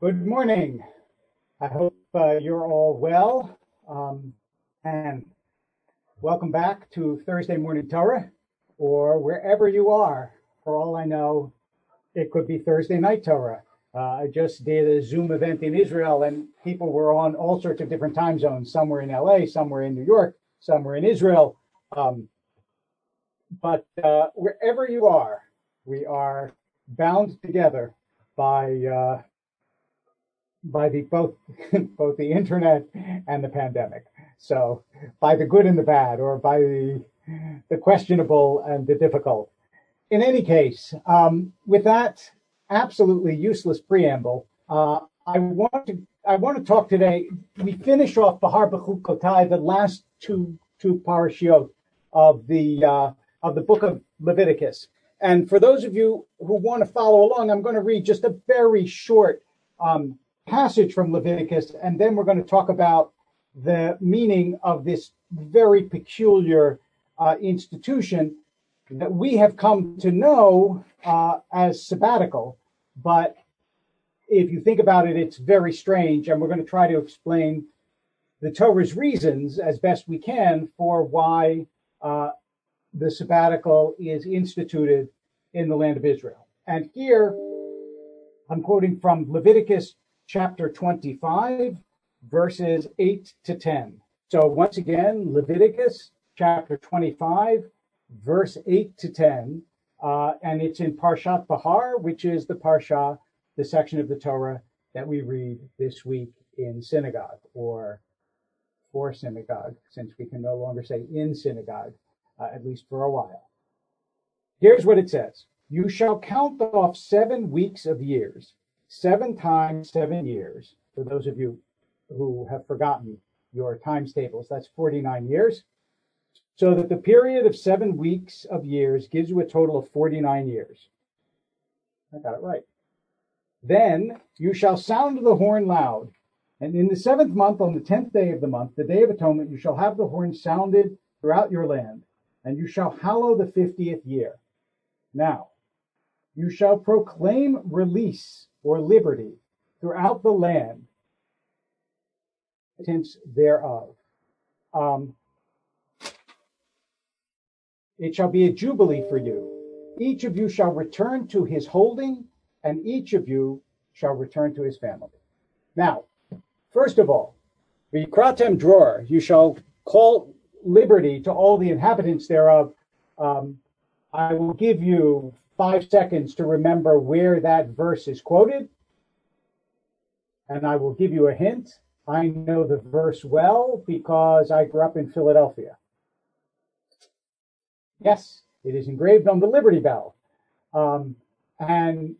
Good morning. I hope uh, you're all well. Um, and welcome back to Thursday Morning Torah, or wherever you are. For all I know, it could be Thursday Night Torah. Uh, I just did a Zoom event in Israel, and people were on all sorts of different time zones. Some were in LA, some were in New York, some were in Israel. Um, but uh, wherever you are, we are bound together by uh, by the both both the internet and the pandemic. So by the good and the bad, or by the the questionable and the difficult. In any case, um, with that absolutely useless preamble, uh, I want to I want to talk today. We finish off Bahar Bechukotai, the last two two parashiot of the uh, of the book of Leviticus. And for those of you who want to follow along, I'm going to read just a very short um, passage from Leviticus, and then we're going to talk about the meaning of this very peculiar uh, institution that we have come to know uh, as sabbatical. But if you think about it, it's very strange, and we're going to try to explain the Torah's reasons as best we can for why uh, the sabbatical is instituted in the land of Israel. And here I'm quoting from Leviticus chapter 25, verses 8 to 10. So once again, Leviticus chapter 25, verse 8 to 10. Uh, and it's in Parshat Bahar, which is the Parsha, the section of the Torah that we read this week in synagogue or for synagogue, since we can no longer say in synagogue, uh, at least for a while. Here's what it says You shall count off seven weeks of years seven times seven years, for those of you who have forgotten your times tables, that's 49 years. So that the period of seven weeks of years gives you a total of 49 years. I got it right. Then you shall sound the horn loud. And in the seventh month, on the tenth day of the month, the day of atonement, you shall have the horn sounded throughout your land, and you shall hallow the fiftieth year. Now, you shall proclaim release or liberty throughout the land thereof. Um, it shall be a jubilee for you. Each of you shall return to his holding, and each of you shall return to his family. Now, first of all, the keratem dror, you shall call liberty to all the inhabitants thereof. Um, I will give you five seconds to remember where that verse is quoted. And I will give you a hint. I know the verse well because I grew up in Philadelphia. Yes, it is engraved on the Liberty Bell. Um, and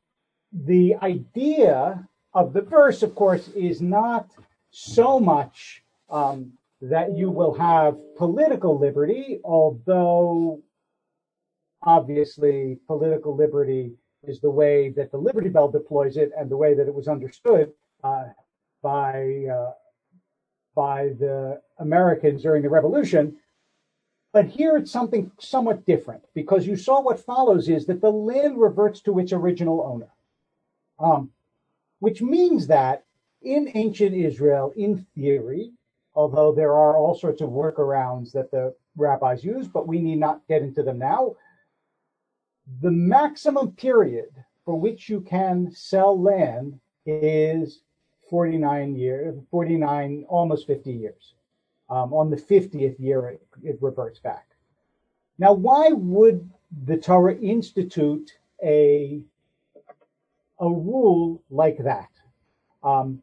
the idea of the verse, of course, is not so much um, that you will have political liberty, although obviously political liberty is the way that the Liberty Bell deploys it and the way that it was understood uh, by uh, by the Americans during the Revolution. But here it's something somewhat different because you saw what follows is that the land reverts to its original owner, um, which means that in ancient Israel, in theory, although there are all sorts of workarounds that the rabbis use, but we need not get into them now the maximum period for which you can sell land is 49 years, 49, almost 50 years. Um, on the 50th year, it, it reverts back. Now, why would the Torah institute a, a rule like that? Um,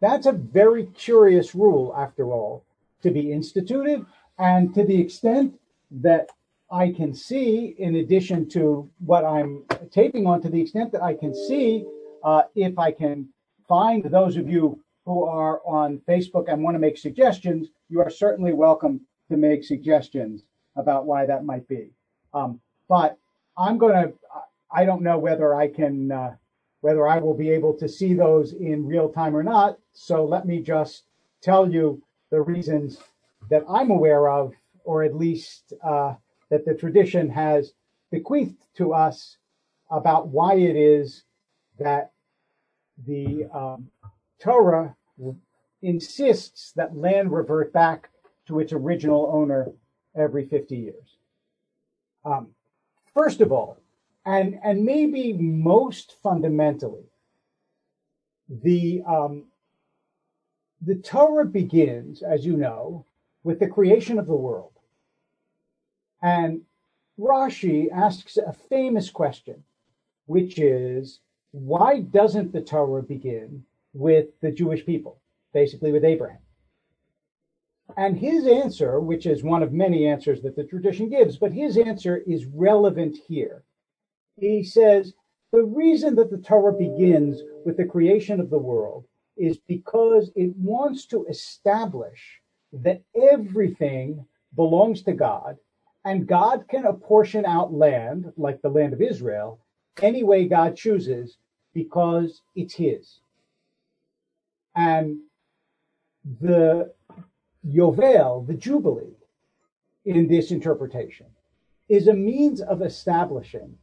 that's a very curious rule, after all, to be instituted. And to the extent that I can see, in addition to what I'm taping on, to the extent that I can see, uh, if I can find those of you who are on Facebook and want to make suggestions, you are certainly welcome to make suggestions about why that might be. Um, but I'm going to, I don't know whether I can, uh, whether I will be able to see those in real time or not. So let me just tell you the reasons that I'm aware of, or at least uh, that the tradition has bequeathed to us about why it is that the um, Torah insists that land revert back to its original owner every 50 years. Um, first of all, and, and maybe most fundamentally, the, um, the Torah begins, as you know, with the creation of the world. And Rashi asks a famous question, which is why doesn't the Torah begin with the Jewish people, basically with Abraham? And his answer, which is one of many answers that the tradition gives, but his answer is relevant here. He says, the reason that the Torah begins with the creation of the world is because it wants to establish that everything belongs to God and God can apportion out land, like the land of Israel, any way God chooses because it's His. And the Yovel, the Jubilee, in this interpretation, is a means of establishing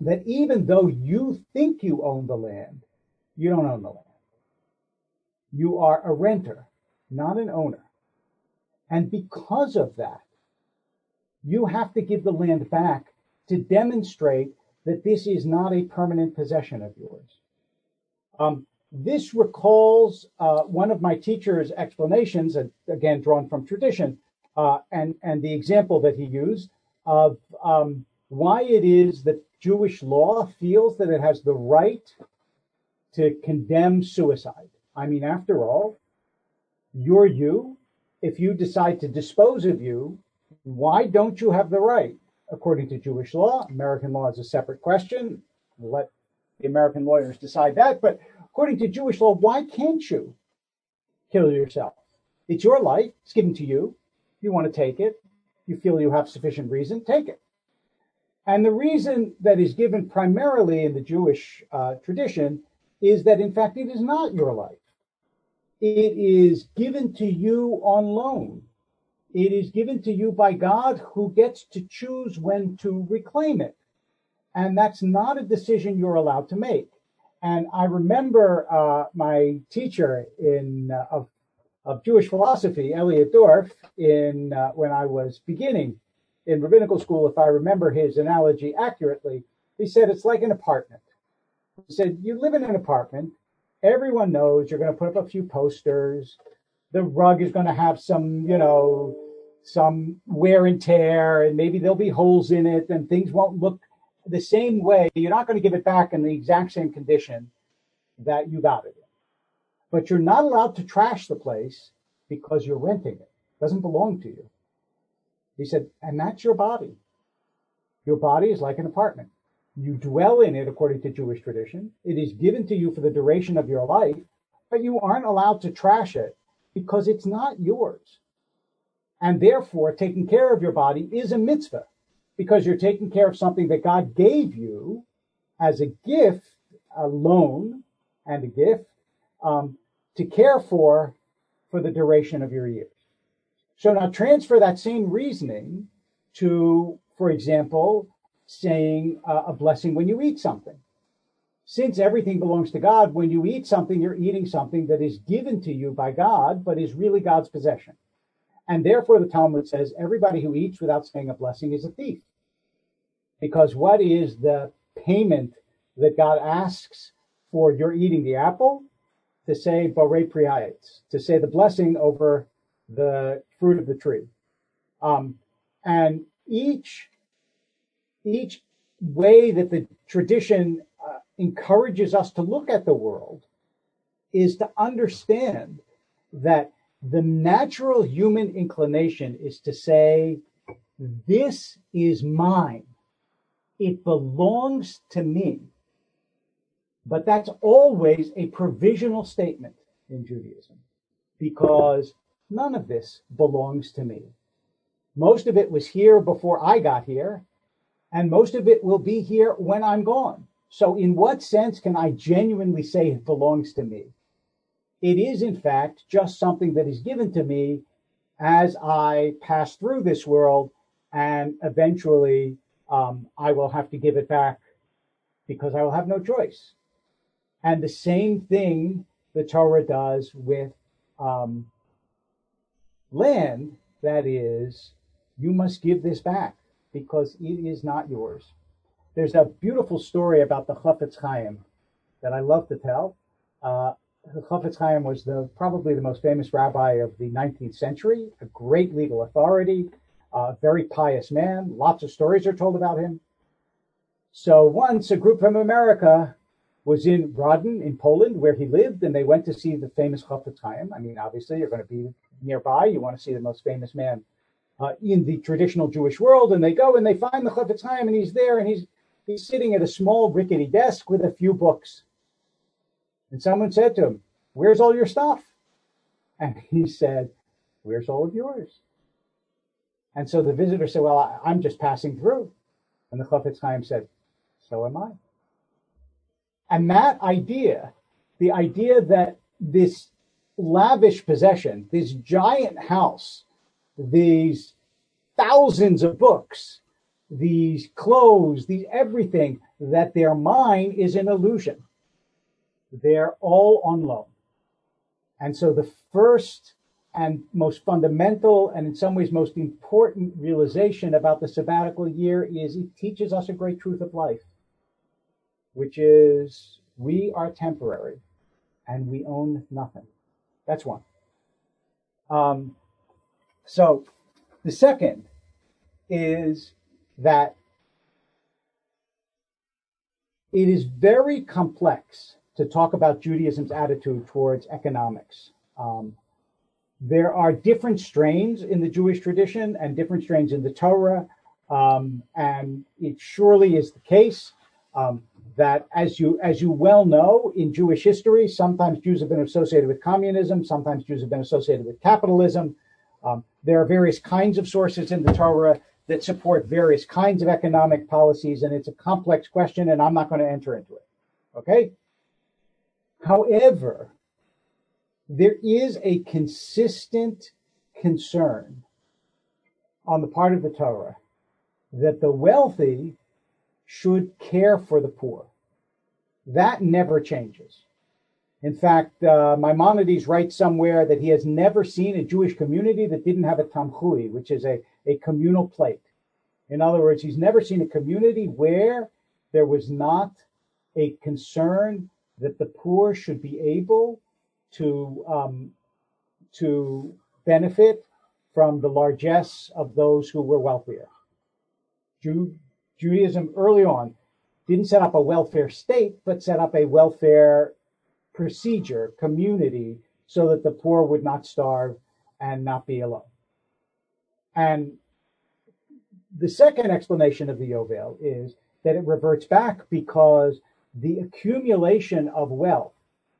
that even though you think you own the land, you don't own the land. You are a renter, not an owner. And because of that, you have to give the land back to demonstrate that this is not a permanent possession of yours. Um, this recalls uh, one of my teacher's explanations, again drawn from tradition, uh, and and the example that he used of um, why it is that Jewish law feels that it has the right to condemn suicide. I mean, after all, you're you. If you decide to dispose of you, why don't you have the right? According to Jewish law, American law is a separate question. We'll let the American lawyers decide that. But according to Jewish law, why can't you kill yourself? It's your life. It's given to you. You want to take it. You feel you have sufficient reason, take it. And the reason that is given primarily in the Jewish uh, tradition is that, in fact, it is not your life. It is given to you on loan. It is given to you by God who gets to choose when to reclaim it. And that's not a decision you're allowed to make. And I remember uh, my teacher in uh, of, of Jewish philosophy, Elliot Dorff, in uh, when I was beginning in rabbinical school, if I remember his analogy accurately, he said it's like an apartment. He said you live in an apartment, everyone knows you're going to put up a few posters, the rug is going to have some, you know, some wear and tear, and maybe there'll be holes in it, and things won't look the same way. You're not going to give it back in the exact same condition that you got it in. But you're not allowed to trash the place because you're renting it. it doesn't belong to you. He said, and that's your body. Your body is like an apartment. You dwell in it according to Jewish tradition. It is given to you for the duration of your life, but you aren't allowed to trash it because it's not yours. And therefore, taking care of your body is a mitzvah because you're taking care of something that God gave you as a gift, a loan and a gift um, to care for for the duration of your years. So now transfer that same reasoning to, for example, saying uh, a blessing when you eat something. Since everything belongs to God, when you eat something, you're eating something that is given to you by God, but is really God's possession. And therefore, the Talmud says everybody who eats without saying a blessing is a thief. Because what is the payment that God asks for your eating the apple? To say Borei Pri to say the blessing over the fruit of the tree. Um, and each each way that the tradition uh, encourages us to look at the world is to understand that the natural human inclination is to say, This is mine. It belongs to me. But that's always a provisional statement in Judaism because none of this belongs to me. Most of it was here before I got here, and most of it will be here when I'm gone. So, in what sense can I genuinely say it belongs to me? It is, in fact, just something that is given to me as I pass through this world, and eventually um, I will have to give it back because I will have no choice. And the same thing, the Torah does with um, land that is, you must give this back because it is not yours. There's a beautiful story about the Chafetz Chaim that I love to tell. Uh, Chafetz Chaim was the probably the most famous rabbi of the 19th century, a great legal authority, a very pious man. Lots of stories are told about him. So once a group from America was in Radin in Poland, where he lived, and they went to see the famous Chafetz Chaim. I mean, obviously, you're going to be nearby. You want to see the most famous man uh, in the traditional Jewish world, and they go and they find the Chafetz Chaim, and he's there, and he's he's sitting at a small rickety desk with a few books. And someone said to him, "Where's all your stuff?" And he said, "Where's all of yours?" And so the visitor said, "Well, I, am just passing through." And the Chafetz Chaim said, "So am I." And that idea, the idea that this lavish possession, this giant house, these thousands of books, these clothes, these everything, that they're mine is an illusion. They're all on loan. And so the first and most fundamental and in some ways most important realization about the sabbatical year is it teaches us a great truth of life, which is we are temporary and we own nothing. That's one. Um, so the second is that it is very complex to talk about Judaism's attitude towards economics. Um, there are different strains in the Jewish tradition and different strains in the Torah, um, and it surely is the case um, that, as you as you well know, in Jewish history, sometimes Jews have been associated with communism, sometimes Jews have been associated with capitalism. Um, there are various kinds of sources in the Torah that support various kinds of economic policies, and it's a complex question, and I'm not going to enter into it. Okay. However, there is a consistent concern on the part of the Torah that the wealthy should care for the poor. That never changes. In fact, uh, Maimonides writes somewhere that he has never seen a Jewish community that didn't have a tamchui, which is a, a communal plate. In other words, he's never seen a community where there was not a concern that the poor should be able to um, to benefit from the largesse of those who were wealthier. Jew, Judaism early on didn't set up a welfare state, but set up a welfare procedure, community, so that the poor would not starve and not be alone. And the second explanation of the Yovel is that it reverts back because the accumulation of wealth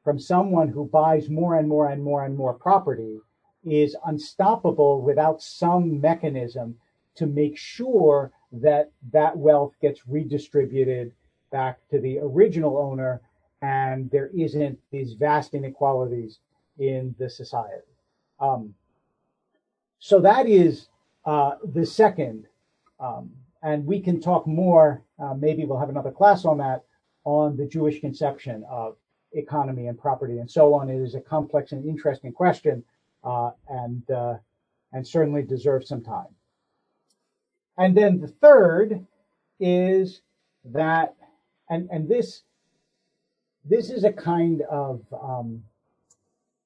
from someone who buys more and more and more and more property is unstoppable without some mechanism to make sure that that wealth gets redistributed back to the original owner and there isn't these vast inequalities in the society. Um, so that is uh, the second, um, and we can talk more. Uh, maybe we'll have another class on that on the Jewish conception of economy and property and so on. It is a complex and interesting question, uh, and uh, and certainly deserves some time. And then the third is that, and and this this is a kind of um,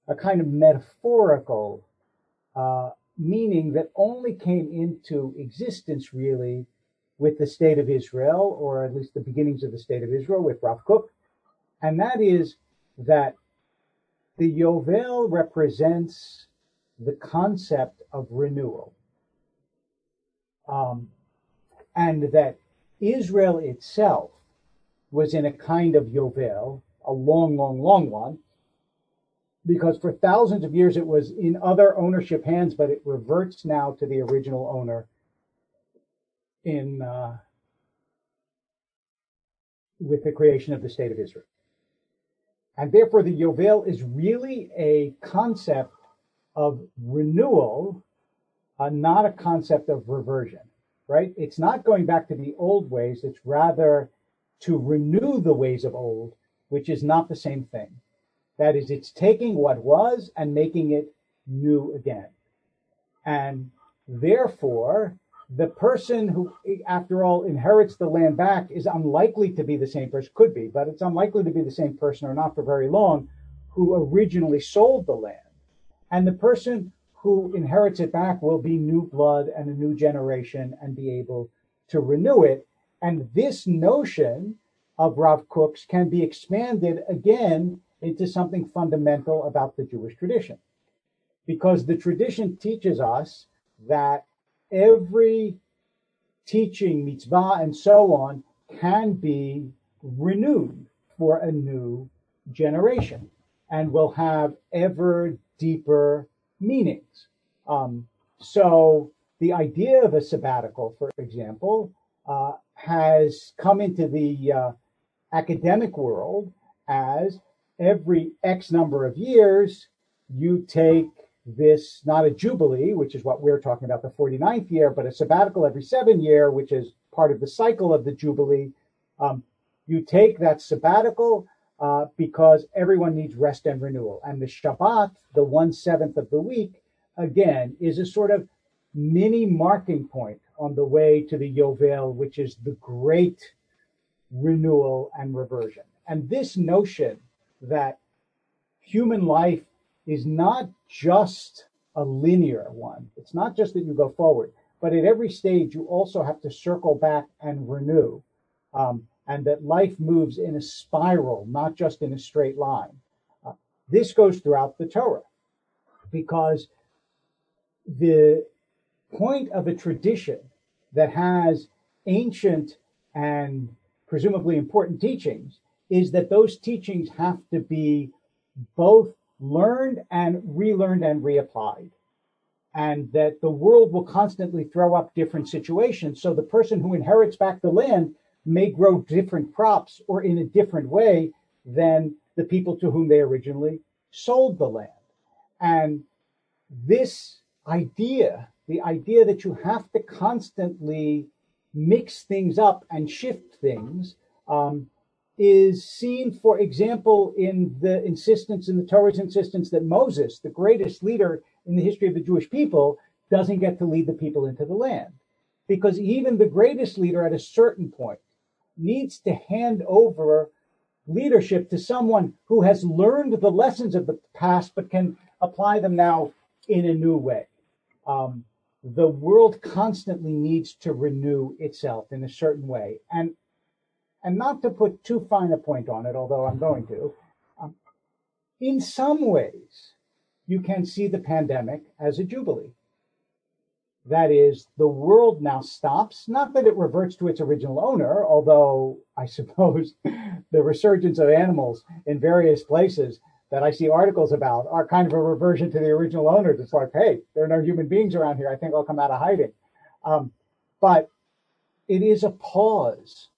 a kind of metaphorical uh, meaning that only came into existence really with the state of Israel, or at least the beginnings of the state of Israel with Rav Kook, and that is that the Yovel represents the concept of renewal. Um, and that Israel itself was in a kind of Yovel, a long, long, long one, because for thousands of years it was in other ownership hands, but it reverts now to the original owner in uh, with the creation of the state of Israel. And therefore, the Yovel is really a concept of renewal, uh, not a concept of reversion, right? It's not going back to the old ways, it's rather to renew the ways of old, which is not the same thing. That is, it's taking what was and making it new again. And therefore, the person who, after all, inherits the land back is unlikely to be the same person, could be, but it's unlikely to be the same person or not for very long who originally sold the land. And the person who inherits it back will be new blood and a new generation and be able to renew it. And this notion of Rav Kook's can be expanded again into something fundamental about the Jewish tradition. Because the tradition teaches us that every teaching, mitzvah, and so on can be renewed for a new generation and will have ever deeper meanings. Um, so the idea of a sabbatical, for example, uh, has come into the uh, academic world as every X number of years, you take this, not a jubilee, which is what we're talking about, the 49th year, but a sabbatical every seven year, which is part of the cycle of the jubilee. Um, you take that sabbatical uh, because everyone needs rest and renewal. And the Shabbat, the one seventh of the week, again, is a sort of mini marking point on the way to the Yovel, which is the great renewal and reversion. And this notion that human life is not just a linear one, it's not just that you go forward, but at every stage you also have to circle back and renew. Um, and that life moves in a spiral, not just in a straight line. Uh, this goes throughout the Torah because the point of a tradition that has ancient and presumably important teachings is that those teachings have to be both learned and relearned and reapplied. And that the world will constantly throw up different situations. So the person who inherits back the land may grow different crops or in a different way than the people to whom they originally sold the land. And this idea, the idea that you have to constantly mix things up and shift things, um, is seen, for example, in the insistence, in the Torah's insistence that Moses, the greatest leader in the history of the Jewish people, doesn't get to lead the people into the land. Because even the greatest leader at a certain point needs to hand over leadership to someone who has learned the lessons of the past but can apply them now in a new way. Um, the world constantly needs to renew itself in a certain way. And and not to put too fine a point on it, although I'm going to, um, in some ways, you can see the pandemic as a jubilee. That is, the world now stops, not that it reverts to its original owner, although I suppose the resurgence of animals in various places that I see articles about are kind of a reversion to the original owners. It's like, hey, there are no human beings around here. I think I'll come out of hiding. Um, but it is a pause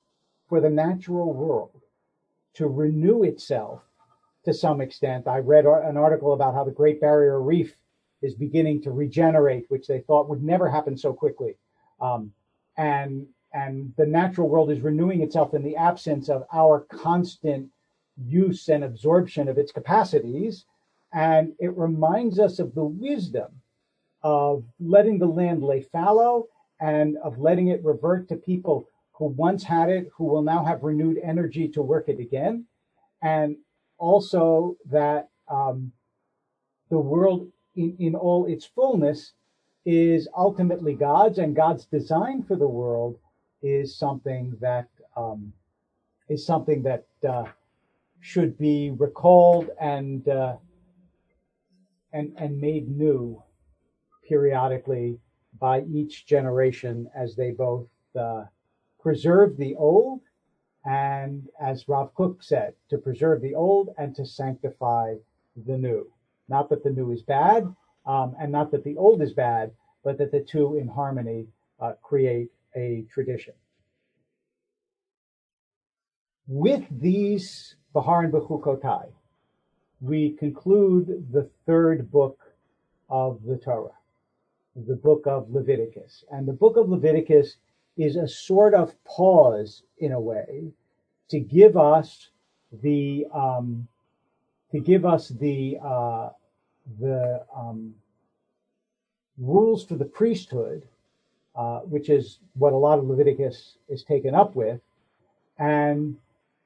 for the natural world to renew itself to some extent. I read an article about how the Great Barrier Reef is beginning to regenerate, which they thought would never happen so quickly. Um, and and the natural world is renewing itself in the absence of our constant use and absorption of its capacities. And it reminds us of the wisdom of letting the land lay fallow and of letting it revert to people who once had it, who will now have renewed energy to work it again. And also that um, the world in, in all its fullness is ultimately God's, and God's design for the world is something that um, is something that uh, should be recalled and uh, and and made new periodically by each generation as they both uh, preserve the old and as Rav Kook said, to preserve the old and to sanctify the new. Not that the new is bad, um, and not that the old is bad, but that the two in harmony uh, create a tradition. With these Bahar and Bechukotai, we conclude the third book of the Torah, the book of Leviticus. And the book of Leviticus is a sort of pause in a way to give us the um, to give us the uh, the um, rules for the priesthood, uh, which is what a lot of Leviticus is taken up with, and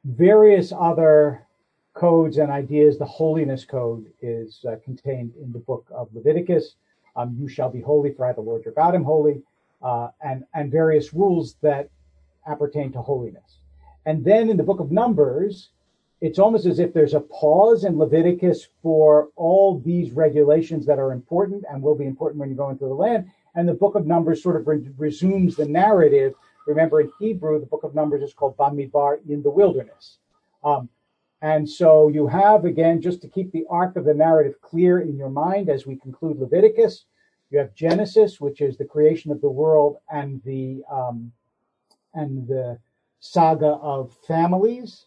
various other codes and ideas. The holiness code is uh, contained in the book of Leviticus. Um, you shall be holy, for I, the Lord your God, am holy, uh, and and various rules that appertain to holiness. And then in the book of Numbers, it's almost as if there's a pause in Leviticus for all these regulations that are important and will be important when you go into the land. And the book of Numbers sort of re- resumes the narrative. Remember, in Hebrew, the book of Numbers is called Bamidbar in the wilderness. Um, and so you have, again, just to keep the arc of the narrative clear in your mind as we conclude Leviticus, you have Genesis, which is the creation of the world and the um, and the saga of families.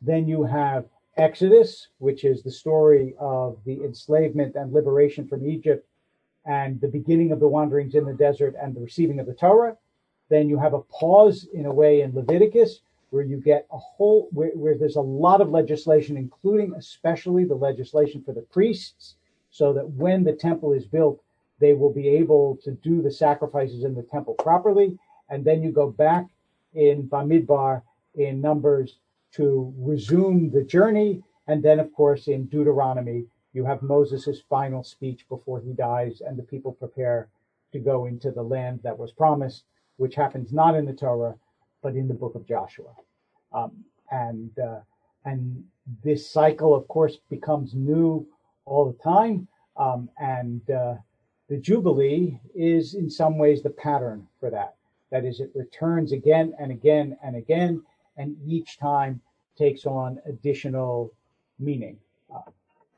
Then you have Exodus, which is the story of the enslavement and liberation from Egypt and the beginning of the wanderings in the desert and the receiving of the Torah. Then you have a pause in a way in Leviticus where you get a whole, where, where there's a lot of legislation, including especially the legislation for the priests, so that when the temple is built, they will be able to do the sacrifices in the temple properly. And then you go back in Bamidbar in Numbers to resume the journey. And then, of course, in Deuteronomy, you have Moses' final speech before he dies, and the people prepare to go into the land that was promised, which happens not in the Torah, but in the book of Joshua. Um, and uh, and this cycle, of course, becomes new all the time. Um, and uh, the Jubilee is, in some ways, the pattern for that. That is, it returns again and again and again, and each time takes on additional meaning. Uh,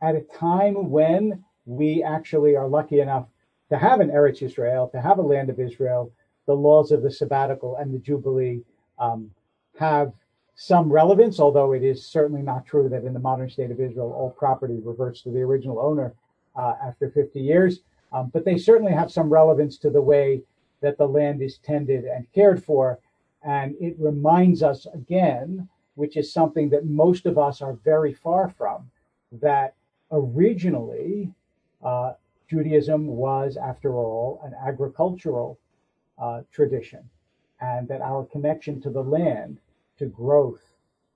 at a time when we actually are lucky enough to have an Eretz Israel, to have a land of Israel, the laws of the sabbatical and the Jubilee um, have some relevance, although it is certainly not true that in the modern state of Israel, all property reverts to the original owner uh, after 50 years. Um, but they certainly have some relevance to the way that the land is tended and cared for. And it reminds us again, which is something that most of us are very far from, that originally uh, Judaism was, after all, an agricultural uh, tradition, and that our connection to the land, to growth,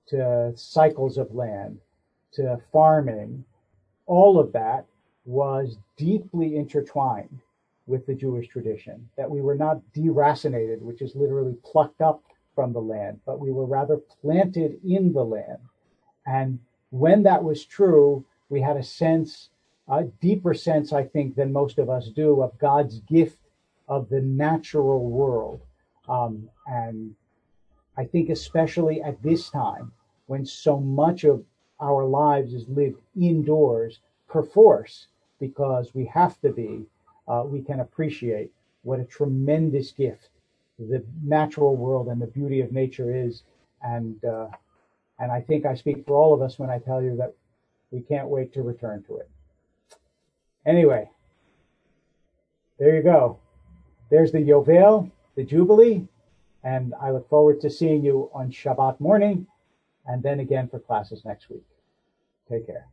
to cycles of land, to farming, all of that was deeply intertwined with the Jewish tradition, that we were not deracinated, which is literally plucked up from the land, but we were rather planted in the land. And when that was true, we had a sense, a deeper sense, I think, than most of us do, of God's gift of the natural world. Um, and I think, especially at this time, when so much of our lives is lived indoors, perforce, because we have to be, uh, we can appreciate what a tremendous gift the natural world and the beauty of nature is. And uh, and I think I speak for all of us when I tell you that we can't wait to return to it. Anyway, there you go. There's the Yovel, the Jubilee, and I look forward to seeing you on Shabbat morning and then again for classes next week. Take care.